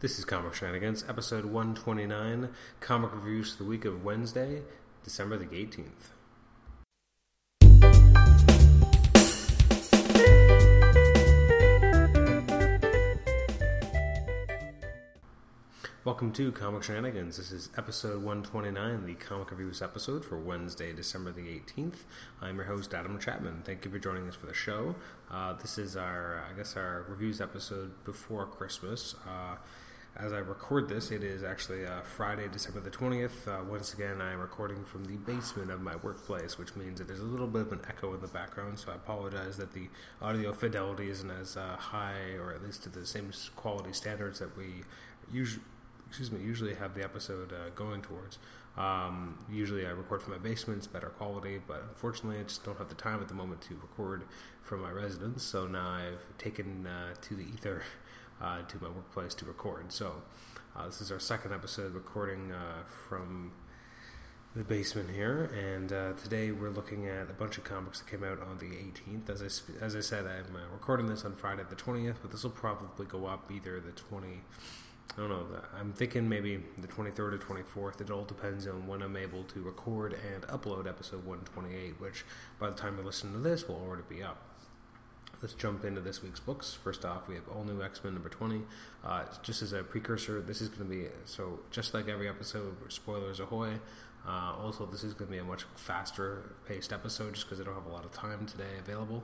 This is Comic Shenanigans, episode 129, comic reviews for the week of Wednesday, December the 18th. Welcome to Comic Shenanigans. This is episode 129, the comic reviews episode for Wednesday, December the 18th. I'm your host, Adam Chapman. Thank you for joining us for the show. Uh, this is our, I guess, our reviews episode before Christmas. Uh, as I record this, it is actually uh, Friday, December the 20th. Uh, once again, I am recording from the basement of my workplace, which means that there's a little bit of an echo in the background, so I apologize that the audio fidelity isn't as uh, high, or at least to the same quality standards that we usually excuse me, usually have the episode uh, going towards. Um, usually I record from my basement, it's better quality, but unfortunately I just don't have the time at the moment to record from my residence, so now I've taken uh, to the ether uh, to my workplace to record. So uh, this is our second episode recording uh, from the basement here, and uh, today we're looking at a bunch of comics that came out on the 18th. As I, as I said, I'm recording this on Friday the 20th, but this will probably go up either the 20- I don't know. I'm thinking maybe the 23rd or 24th. It all depends on when I'm able to record and upload episode 128, which by the time you listen to this will already be up. Let's jump into this week's books. First off, we have All New X Men number 20. Uh, just as a precursor, this is going to be so just like every episode, spoilers ahoy. Uh, also, this is going to be a much faster paced episode just because I don't have a lot of time today available.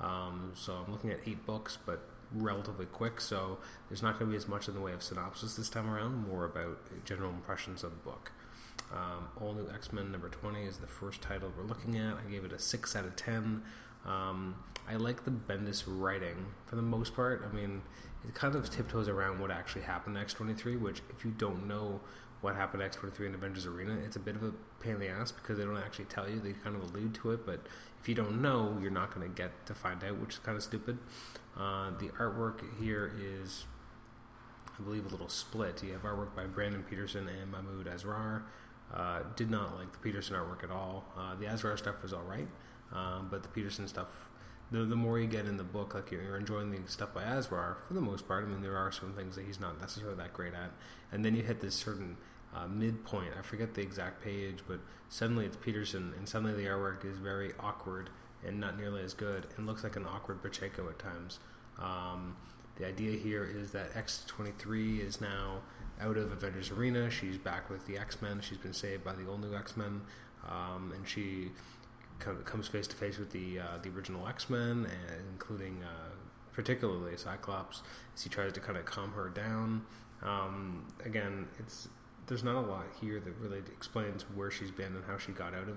Um, so I'm looking at eight books, but relatively quick, so there's not going to be as much in the way of synopsis this time around, more about general impressions of the book. Um, All New X Men number 20 is the first title we're looking at. I gave it a 6 out of 10. Um, I like the Bendis writing for the most part. I mean, it kind of tiptoes around what actually happened in X23, which, if you don't know what happened to X23 in Avengers Arena, it's a bit of a pain in the ass because they don't actually tell you. They kind of allude to it, but if you don't know, you're not going to get to find out, which is kind of stupid. Uh, the artwork here is, I believe, a little split. You have artwork by Brandon Peterson and Mahmoud Asrar. Uh, did not like the Peterson artwork at all. Uh, the Asrar stuff was all right, um, but the Peterson stuff, the, the more you get in the book, like you're, you're, enjoying the stuff by Asrar for the most part. I mean, there are some things that he's not necessarily that great at, and then you hit this certain uh, midpoint. I forget the exact page, but suddenly it's Peterson, and suddenly the artwork is very awkward and not nearly as good, and looks like an awkward Pacheco at times. Um, the idea here is that X23 is now out of Avengers Arena. She's back with the X Men. She's been saved by the old new X Men, um, and she comes face to face with the uh, the original X Men, including uh, particularly Cyclops, as he tries to kind of calm her down. Um, again, it's there's not a lot here that really explains where she's been and how she got out of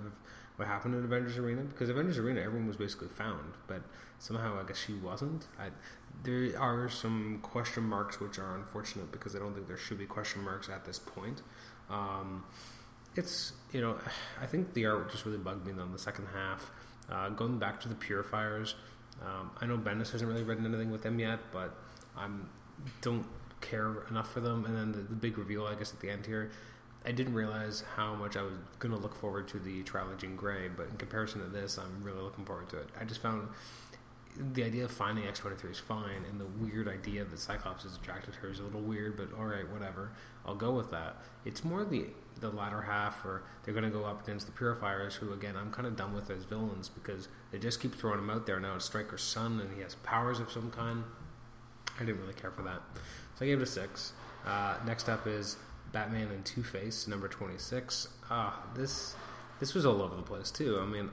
what happened in Avengers Arena because Avengers Arena everyone was basically found, but somehow I guess she wasn't. I, there are some question marks which are unfortunate because I don't think there should be question marks at this point. Um, it's you know I think the art just really bugged me on the second half. Uh, going back to the Purifiers, um, I know Bendis hasn't really written anything with them yet, but I'm don't care enough for them. And then the, the big reveal, I guess, at the end here I didn't realize how much I was going to look forward to the trial of Jean Grey, but in comparison to this, I'm really looking forward to it. I just found the idea of finding X23 is fine, and the weird idea that Cyclops is attracted to her is a little weird, but alright, whatever. I'll go with that. It's more the the latter half or they're going to go up against the Purifiers, who, again, I'm kind of done with as villains because they just keep throwing him out there. Now it's Stryker's son, and he has powers of some kind. I didn't really care for that. So I gave it a 6. Uh, next up is Batman and Two Face, number twenty six. Ah, this this was all over the place too. I mean,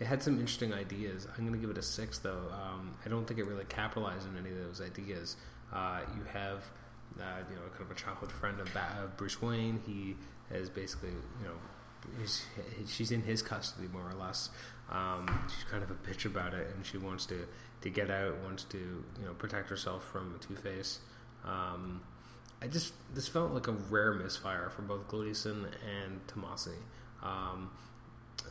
it had some interesting ideas. I'm going to give it a six though. Um, I don't think it really capitalized on any of those ideas. Uh, you have, uh, you know, kind of a childhood friend of, of Bruce Wayne. He is basically, you know, she's in his custody more or less. Um, she's kind of a bitch about it, and she wants to to get out, wants to you know protect herself from Two Face. Um, I just this felt like a rare misfire for both Gleason and Tomasi. Um,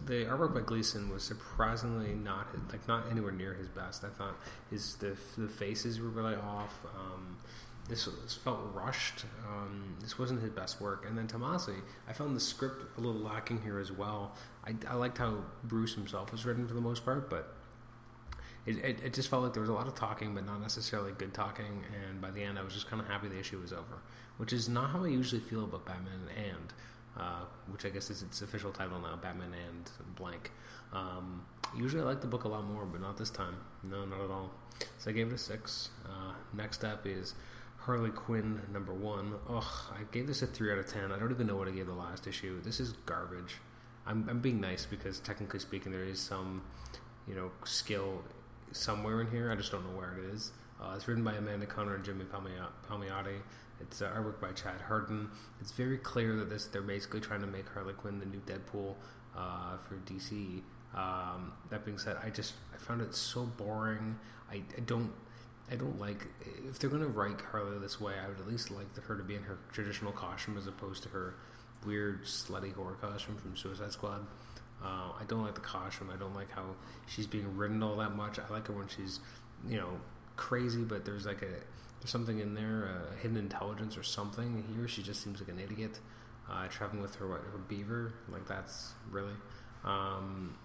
the artwork by Gleason was surprisingly not like not anywhere near his best. I thought his the the faces were really off. Um, this, felt rushed. Um, this wasn't his best work. And then Tomasi, I found the script a little lacking here as well. I, I liked how Bruce himself was written for the most part, but it, it, it, just felt like there was a lot of talking, but not necessarily good talking. And by the end, I was just kind of happy the issue was over, which is not how I usually feel about Batman and, uh, which I guess is its official title now, Batman and blank. Um, usually I like the book a lot more, but not this time. No, not at all. So I gave it a six. Uh, next up is Harley Quinn number one. Ugh, I gave this a three out of ten. I don't even know what I gave the last issue. This is garbage. I'm, I'm being nice because technically speaking, there is some, you know, skill somewhere in here. I just don't know where it is. Uh, it's written by Amanda Conner and Jimmy Palmiotti. It's uh, artwork by Chad Hardin. It's very clear that this they're basically trying to make Harley Quinn the new Deadpool uh, for DC. Um, that being said, I just I found it so boring. I, I don't I don't like if they're to write Harley this way. I would at least like her to be in her traditional costume as opposed to her weird slutty horror costume from Suicide Squad. Uh, I don't like the costume. I don't like how she's being ridden all that much. I like her when she's, you know, crazy, but there's like a there's something in there, a hidden intelligence or something. Here, she just seems like an idiot. Uh, traveling with her her beaver, like that's really. Um,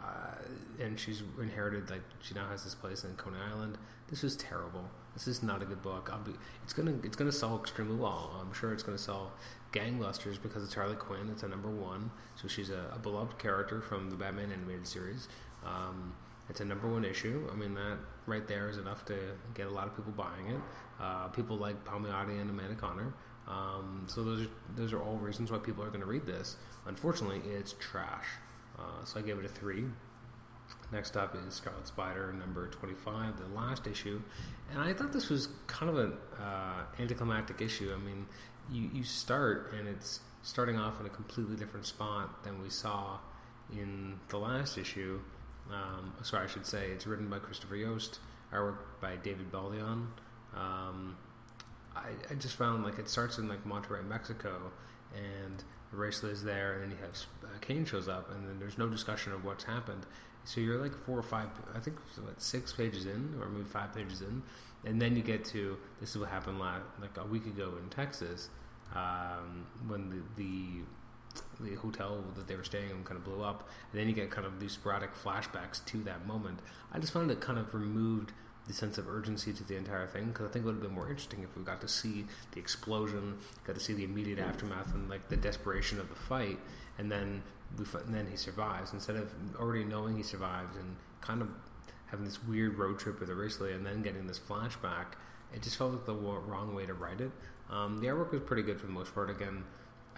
uh, and she's inherited like she now has this place in Coney Island. This is terrible. This is not a good book. Be, it's gonna it's gonna sell extremely well. I'm sure it's gonna sell gangbusters because it's Harley Quinn. It's a number one, so she's a, a beloved character from the Batman animated series. Um, it's a number one issue. I mean that right there is enough to get a lot of people buying it. Uh, people like Palmiotti and Amanda Conner. Um, so those are, those are all reasons why people are going to read this. Unfortunately, it's trash. Uh, so I gave it a three. Next up is Scarlet Spider number 25, the last issue. And I thought this was kind of an uh, anticlimactic issue. I mean, you, you start and it's starting off in a completely different spot than we saw in the last issue. Um, sorry, I should say it's written by Christopher Yost, artwork by David Baldeón. Um, I, I, just found like it starts in like Monterrey, Mexico, and Aracely is there, and then you have uh, Kane shows up, and then there's no discussion of what's happened. So you're like four or five, I think, what, six pages in, or maybe five pages in, and then you get to this is what happened last, like a week ago in Texas, um, when the, the the hotel that they were staying in kind of blew up, and then you get kind of these sporadic flashbacks to that moment. I just found it kind of removed the sense of urgency to the entire thing because I think it would have been more interesting if we got to see the explosion, got to see the immediate aftermath and like the desperation of the fight, and then we and then he survives instead of already knowing he survives and kind of having this weird road trip with Aracely and then getting this flashback. It just felt like the wrong way to write it. Um, the artwork was pretty good for the most part. Again,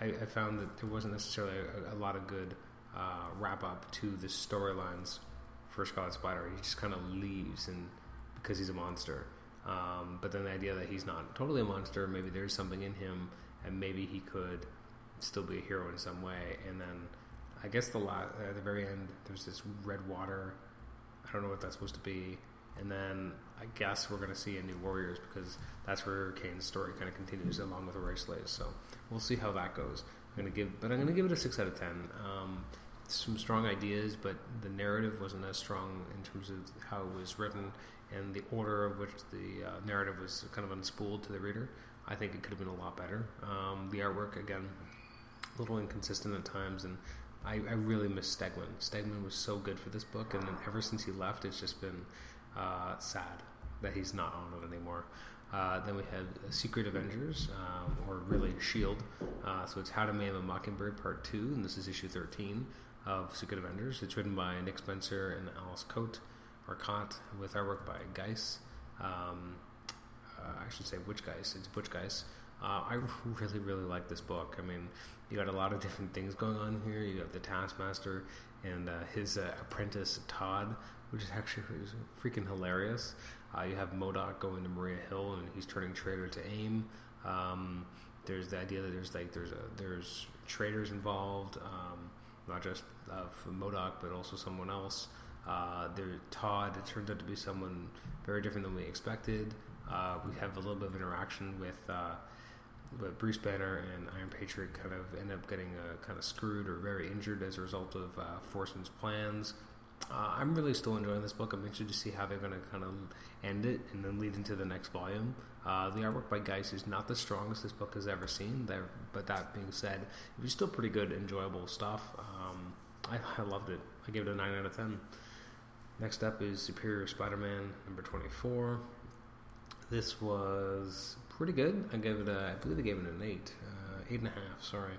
I, I found that there wasn't necessarily a, a lot of good uh, wrap up to the storylines for Scarlet Spider. He just kind of leaves and because he's a monster. Um, but then the idea that he's not totally a monster, maybe there's something in him, and maybe he could still be a hero in some way. And then I guess the la- at the very end, there's this red water. I don't know what that's supposed to be. And then I guess we're going to see a new Warriors because that's where Kane's story kind of continues along with the Race. So we'll see how that goes. I'm to give, but I'm to give it a six out of ten. Um, some strong ideas, but the narrative wasn't as strong in terms of how it was written and the order of which the uh, narrative was kind of unspooled to the reader. I think it could have been a lot better. Um, the artwork, again, a little inconsistent at times, and I, I, really miss Stegman. Stegman was so good for this book, and ever since he left, it's just been uh, sad that he's not on it anymore. Uh, then we have Secret Avengers, um, or really Shield. Uh, so it's How to Maim a Mockingbird Part Two, and this is issue thirteen of Secret Avengers. It's written by Nick Spencer and Ales Kot or Kant with artwork by Guice. Um, uh, I should say Butch Guice. It's Butch Guice. Uh, I really, really like this book. I mean, you got a lot of different things going on here. You have the Taskmaster and uh, his uh, apprentice Todd, which is actually freaking hilarious. Uh, you have MODOK going to Maria Hill, and he's turning traitor to AIM. Um, there's the idea that there's like there's a, there's traitors involved, um, not just uh, MODOK, but also someone else. Uh, there, Todd it turns out to be someone very different than we expected. Uh, we have a little bit of interaction with, uh, with Bruce Banner and Iron Patriot. Kind of end up getting uh, kind of screwed or very injured as a result of uh, plans. Uh, I'm really still enjoying this book. I'm interested to see how they're going to kind of end it and then lead into the next volume. Uh, the artwork by Guice is not the strongest this book has ever seen, there, but that being said, it was still pretty good, enjoyable stuff. Um, I, I loved it. I gave it a 9 out of 10. Next up is Superior Spider-Man number 24. This was pretty good. I gave it a, I believe I gave it an eight, uh, eight and a half. Sorry.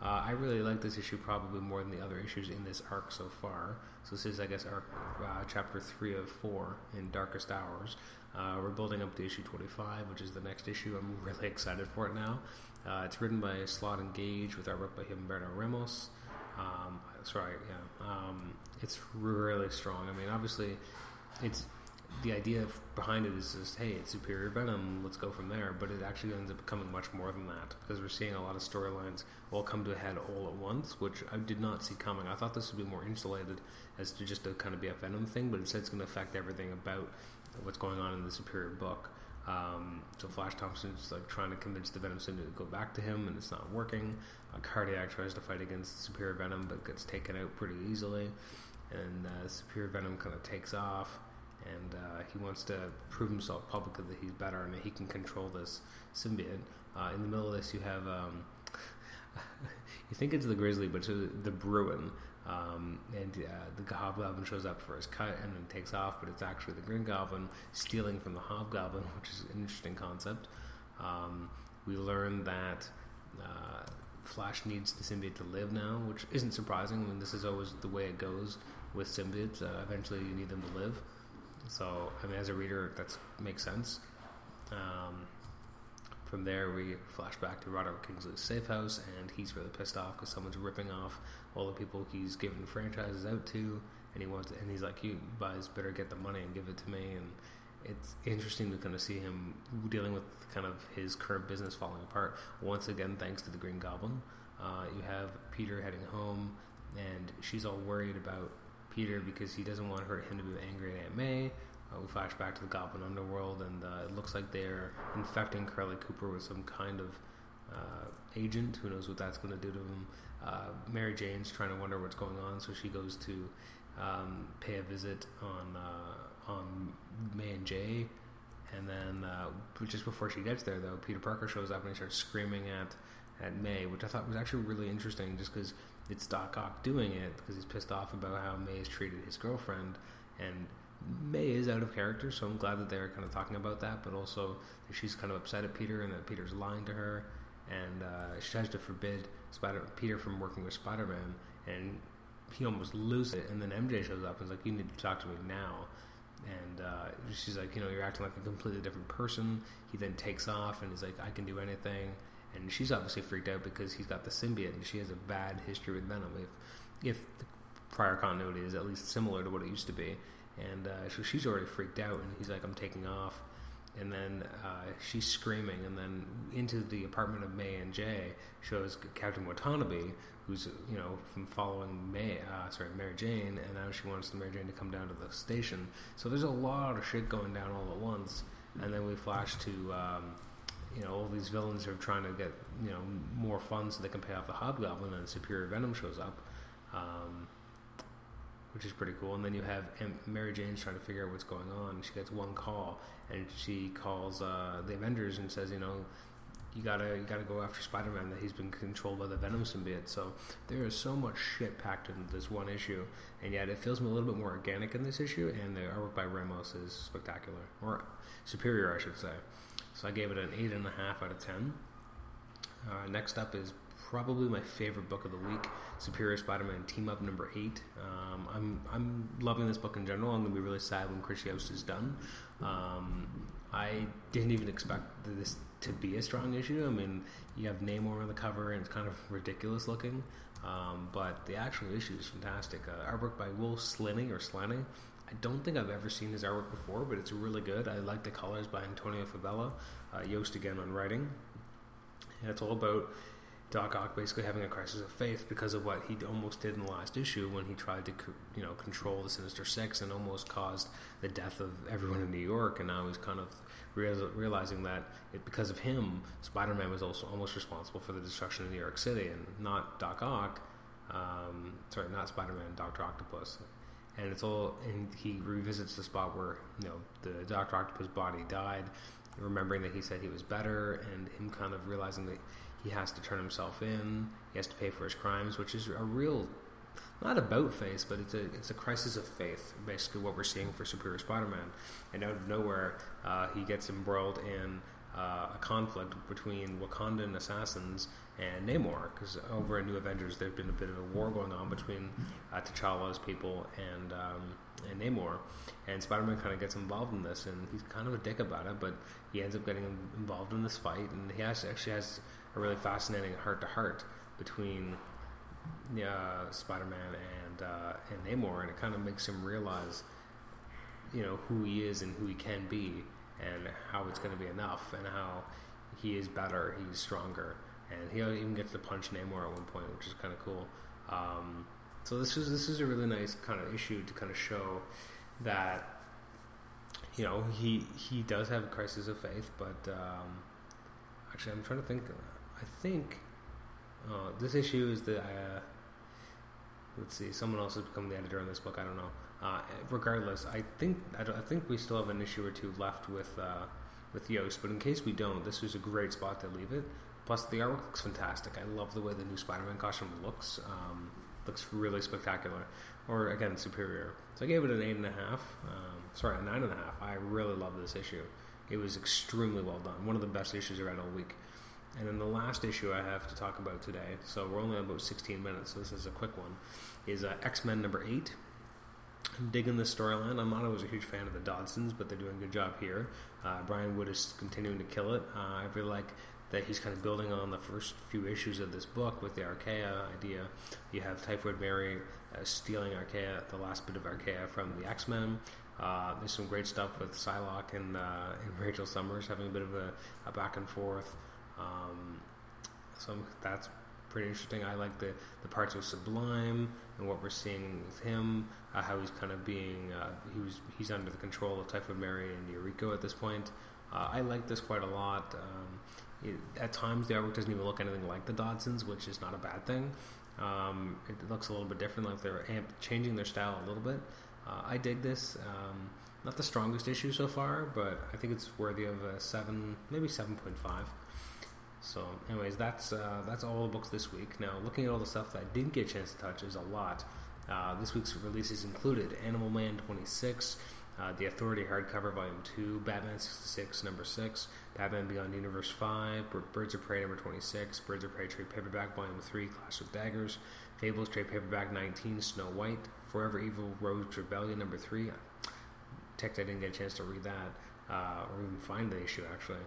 Uh, I really like this issue probably more than the other issues in this arc so far. So this is, I guess, arc uh, chapter three of four in Darkest Hours. Uh, we're building up to issue 25, which is the next issue. I'm really excited for it now. Uh, it's written by Slott and Gage with artwork by Humberto Ramos. Um, sorry, yeah. Um, it's really strong. I mean, obviously, it's the idea behind it is just, hey, it's Superior Venom, let's go from there. But it actually ends up becoming much more than that because we're seeing a lot of storylines all come to a head all at once, which I did not see coming. I thought this would be more insulated as to just to kind of be a Venom thing, but instead it's going to affect everything about what's going on in the Superior book. Um, so Flash Thompson's like trying to convince the Venom symbiote to go back to him, and it's not working. Cardiac tries to fight against Superior Venom, but gets taken out pretty easily. And uh, Superior Venom kind of takes off, and uh, he wants to prove himself publicly that he's better and that he can control this symbiote. Uh, in the middle of this, you have um, you think it's the Grizzly, but it's the Bruin. Um, and uh, the Hobgoblin shows up for his cut and then takes off, but it's actually the Green Goblin stealing from the Hobgoblin, which is an interesting concept. Um, we learn that uh, Flash needs the symbiote to live now, which isn't surprising. I mean, this is always the way it goes with symbiotes. Uh, eventually, you need them to live. So, I mean, as a reader, that makes sense. Um, from there, we flash back to Roderick Kingsley's safe house, and he's really pissed off because someone's ripping off all the people he's given franchises out to, and he wants, and he's like, "You guys better get the money and give it to me." And it's interesting to kind of see him dealing with kind of his current business falling apart once again, thanks to the Green Goblin. Uh, you have Peter heading home, and she's all worried about Peter because he doesn't want her him to be angry at Aunt May. Uh, we flash back to the Goblin Underworld, and uh, it looks like they're infecting Carlie Cooper with some kind of uh, agent. Who knows what that's going to do to him? Uh, Mary Jane's trying to wonder what's going on, so she goes to um, pay a visit on uh, on May and Jay, and then uh, just before she gets there, though, Peter Parker shows up and he starts screaming at at May, which I thought was actually really interesting, just because it's Doc Ock doing it because he's pissed off about how May has treated his girlfriend, and May is out of character, so I'm glad that they're kind of talking about that, but also that she's kind of upset at Peter and that Peter's lying to her, and uh, she tries to forbid Spider Peter from working with Spider Man, and he almost loses it. And then MJ shows up and is like, "You need to talk to me now." And uh, she's like, "You know, you're acting like a completely different person." He then takes off and he's like, "I can do anything." And she's obviously freaked out because he's got the symbiote and she has a bad history with Venom. If if the prior continuity is at least similar to what it used to be, and uh, so she's already freaked out, and he's like, "I'm taking off." And then uh, she's screaming, and then into the apartment of May and Jay shows Captain Watanabe, who's you know from following May, uh, sorry Mary Jane, and now she wants Mary Jane to come down to the station. So there's a lot of shit going down all at once, and then we flash to um, you know all these villains are trying to get you know more funds so they can pay off the Hobgoblin, and Superior Venom shows up. Um, which is pretty cool. And then you have Mary Jane's trying to figure out what's going on. She gets one call, and she calls uh, the Avengers and says, you know, you gotta you gotta go after Spider Man. That he's been controlled by the Venom symbiote. So there is so much shit packed into this one issue, and yet it feels a little bit more organic in this issue. And the artwork by Ramos is spectacular, or superior, I should say. So I gave it an eight and a half out of ten. Uh, next up is probably my favorite book of the week, Superior Spider-Man Team Up number eight. Um, I'm I'm loving this book in general. I'm gonna be really sad when Chris Yost is done. Um, I didn't even expect this to be a strong issue. I mean, you have Namor on the cover, and it's kind of ridiculous looking. Um, but the actual issue is fantastic. Uh, artwork by Will Sliney or Slaney. I don't think I've ever seen his artwork before, but it's really good. I like the colors by Antonio Fabela. Uh, Yost again on writing. And it's all about Doc Ock basically having a crisis of faith because of what he almost did in the last issue when he tried to, you know, control the Sinister Six and almost caused the death of everyone in New York. And now he's kind of realizing that it, because of him, Spider-Man was also almost responsible for the destruction of New York City, and not Doc Ock. Um, sorry, not Spider-Man, Doctor Octopus. And it's all, and he revisits the spot where you know the Doctor Octopus body died, remembering that he said he was better, and him kind of realizing that he has to turn himself in. He has to pay for his crimes, which is a real not about faith, but it's a it's a crisis of faith. Basically, what we're seeing for Superior Spider-Man, and out of nowhere, uh, he gets embroiled in uh, a conflict between Wakandan assassins and Namor. Because over in New Avengers, there's been a bit of a war going on between uh, T'Challa's people and um, and Namor, and Spider-Man kind of gets involved in this, and he's kind of a dick about it, but he ends up getting involved in this fight, and he actually has a really fascinating heart-to-heart between uh, Spider-Man and uh, and Namor, and it kind of makes him realize, you know, who he is and who he can be, and how it's going to be enough, and how he is better, he's stronger, and he even gets to punch Namor at one point, which is kind of cool. Um, so this is this is a really nice kind of issue to kind of show that you know he he does have a crisis of faith, but um, actually I'm trying to think. I think uh, this issue is the uh, let's see, someone else has become the editor on this book. I don't know. Uh, regardless, I think I, I, think we still have an issue or two left with uh, with Yost, but in case we don't, this is a great spot to leave it. Plus, the artwork looks fantastic. I love the way the new Spider-Man costume looks. Um, looks really spectacular, or again superior. So I gave it an eight and a half. Um, sorry, a nine and a half. I really love this issue. It was extremely well done. One of the best issues I read all week. And then the last issue I have to talk about today, so we're only about 16 minutes, so this is a quick one, is uh, X Men number 8. I'm digging this storyline. I'm not always a huge fan of the Dodsons, but they're doing a good job here. Uh, Brian Wood is continuing to kill it. Uh, I really like that he's kind of building on the first few issues of this book with the Arkea idea. You have Typhoid Mary uh, stealing Arkea, the last bit of Arkea from the X Men. Uh, there's some great stuff with Psylocke and, uh, and Rachel Summers having a bit of a, a back and forth. Um, so that's pretty interesting. I like the, the parts with Sublime and what we're seeing with him, uh, how he's kind of being uh, he was he's under the control of Typhoid Mary and Yuriko at this point. Uh, I like this quite a lot. Um, it, at times, the artwork doesn't even look anything like the Dodsons, which is not a bad thing. Um, it looks a little bit different, like they're amp- changing their style a little bit. Uh, I dig this. Um, not the strongest issue so far, but I think it's worthy of a seven, maybe seven point five. So, anyways, that's uh, that's all the books this week. Now, looking at all the stuff that I didn't get a chance to touch is a lot. Uh, this week's releases included Animal Man 26, uh, The Authority hardcover volume 2, Batman 66 number 6, Batman Beyond Universe 5, Birds of Prey number 26, Birds of Prey trade paperback volume 3, Clash of Daggers, Fables trade paperback 19, Snow White, Forever Evil Rogues Rebellion number 3. Tech, I didn't get a chance to read that uh, or even find the issue actually.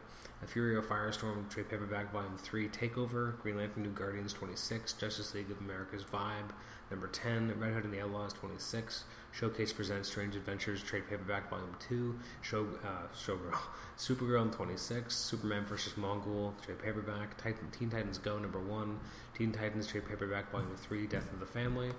A Fury of Firestorm trade paperback volume 3 Takeover, Green Lantern New Guardians 26, Justice League of America's Vibe number 10, Red Hood and the Outlaws 26, Showcase Presents Strange Adventures trade paperback volume 2, Show, uh, Showgirl, Supergirl 26, Superman vs. Mongul trade paperback, Titan, Teen Titans Go number 1, Teen Titans trade paperback volume 3 Death of the Family,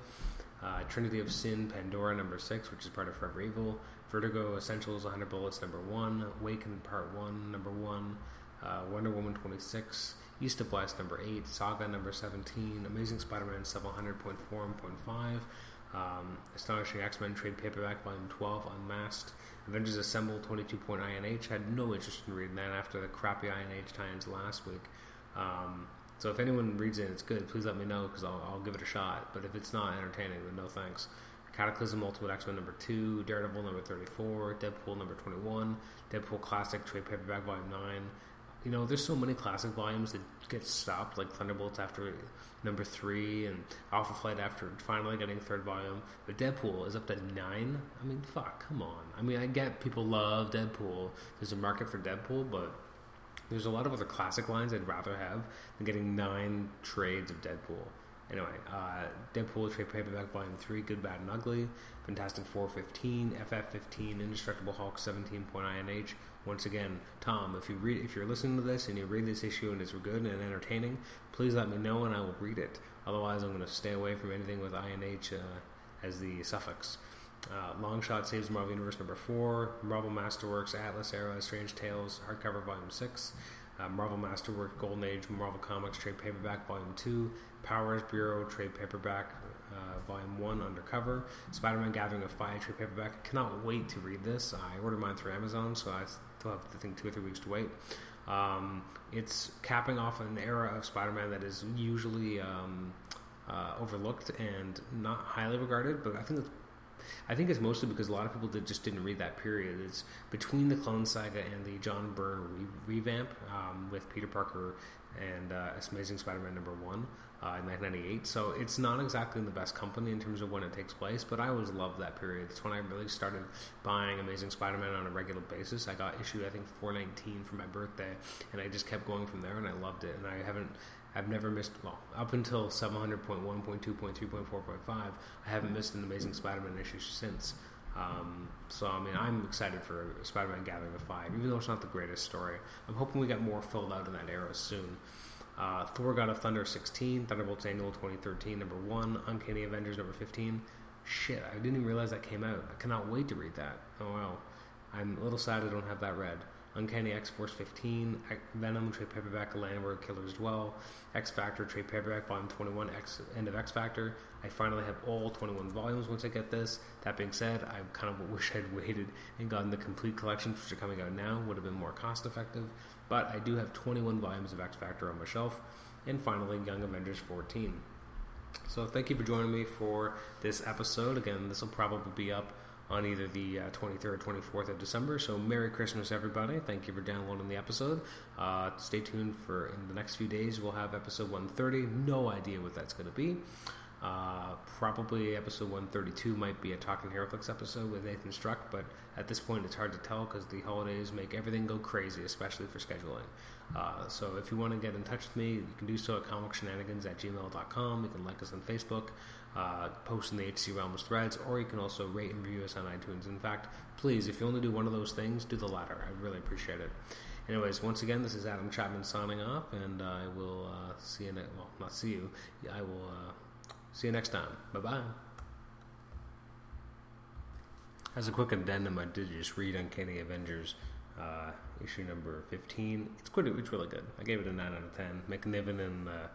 uh, Trinity of Sin Pandora number 6, which is part of Forever Evil, Vertigo Essentials 100 Bullets number 1, Awaken Part 1 number 1, uh, Wonder Woman 26, East of West number 8, Saga number 17, Amazing Spider Man 700.4.5, um, Astonishing X Men Trade Paperback Volume 12, Unmasked, Avengers Assemble 22.INH. Had no interest in reading that after the crappy INH tie ins last week. Um, so if anyone reads it and it's good, please let me know because I'll, I'll, give it a shot. But if it's not entertaining, then no thanks. Cataclysm Ultimate X Men number 2, Daredevil number 34, Deadpool number 21, Deadpool Classic Trade Paperback Volume 9. You know, there's so many classic volumes that get stopped, like Thunderbolts after number 3 and Alpha Flight after finally getting third volume. But Deadpool is up to 9. I mean, fuck, come on. I mean, I get people love Deadpool. There's a market for Deadpool, but there's a lot of other classic lines I'd rather have than getting 9 trades of Deadpool. Anyway, uh, Deadpool trade paperback volume three, Good, Bad, and Ugly, Fantastic Four 15, FF 15, Indestructible Hulk 17.INH. Once again, Tom, if you read, if you're listening to this and you read this issue and it's good and entertaining, please let me know and I will read it. Otherwise, I'm going to stay away from anything with INH uh, as the suffix. Uh, Longshot Saves Marvel Universe number 4, Marvel Masterworks Atlas Era Strange Tales hardcover volume 6, uh, Marvel Masterwork Golden Age Marvel Comics trade paperback volume 2, Powers Bureau trade paperback uh, volume 1 undercover, Spider Man Gathering of Five trade paperback. Cannot wait to read this. I ordered mine through Amazon, so I still have, I think, two or three weeks to wait. Um, it's capping off an era of Spider Man that is usually. Um, uh, overlooked and not highly regarded, but I think I think it's mostly because a lot of people did, just didn't read that period. It's between the Clone Saga and the John Byrne re- revamp um, with Peter Parker and uh, Amazing Spider-Man number one uh, in 1998. So it's not exactly in the best company in terms of when it takes place, but I always loved that period. It's when I really started buying Amazing Spider-Man on a regular basis. I got issue I think 419 for my birthday, and I just kept going from there, and I loved it. And I haven't I've never missed, well, up until 700.1.2.3.4.5, I haven't missed an Amazing Spider Man issue since. Um, so, I mean, I'm excited for Spider Man Gathering of Five, even though it's not the greatest story. I'm hoping we get more filled out in that era soon. Uh, Thor God of Thunder 16, Thunderbolts Annual 2013, number 1, Uncanny Avengers number 15. Shit, I didn't even realize that came out. I cannot wait to read that. Oh, well, I'm a little sad I don't have that read. Uncanny X Force 15, Venom trade paperback, Land Where Killers Dwell, X Factor trade paperback, volume 21, X End of X Factor. I finally have all 21 volumes once I get this. That being said, I kind of wish I'd waited and gotten the complete collections, which are coming out now, would have been more cost effective. But I do have 21 volumes of X Factor on my shelf. And finally, Young Avengers 14. So thank you for joining me for this episode. Again, this will probably be up on either the uh, 23rd or 24th of December. So, Merry Christmas, everybody. Thank you for downloading the episode. Uh, stay tuned for in the next few days, we'll have episode 130. No idea what that's going to be. Uh, probably episode 132 might be a Talking HeroClix episode with Nathan Struck, but at this point it's hard to tell because the holidays make everything go crazy, especially for scheduling. Uh, so if you want to get in touch with me, you can do so at comicshenanigans at gmail.com. You can like us on Facebook, uh, post in the HC Realms threads, or you can also rate and review us on iTunes. In fact, please, if you only do one of those things, do the latter. I'd really appreciate it. Anyways, once again, this is Adam Chapman signing off, and I will uh, see you. Ne- well, not see you. I will uh, See you next time. Bye bye. As a quick addendum, I did just read Uncanny Avengers uh, issue number 15. It's quite, it's really good. I gave it a 9 out of 10. McNiven and uh,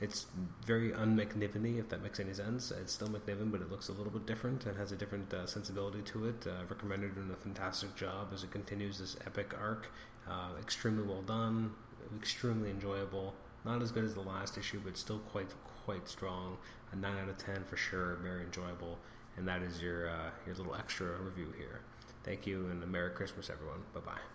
it's very un-McNiven if that makes any sense. It's still McNiven, but it looks a little bit different and has a different uh, sensibility to it. Uh, recommended doing a fantastic job as it continues this epic arc. Uh, extremely well done, extremely enjoyable. Not as good as the last issue, but still quite quite strong. A 9 out of 10 for sure, very enjoyable. And that is your, uh, your little extra review here. Thank you, and a Merry Christmas, everyone. Bye bye.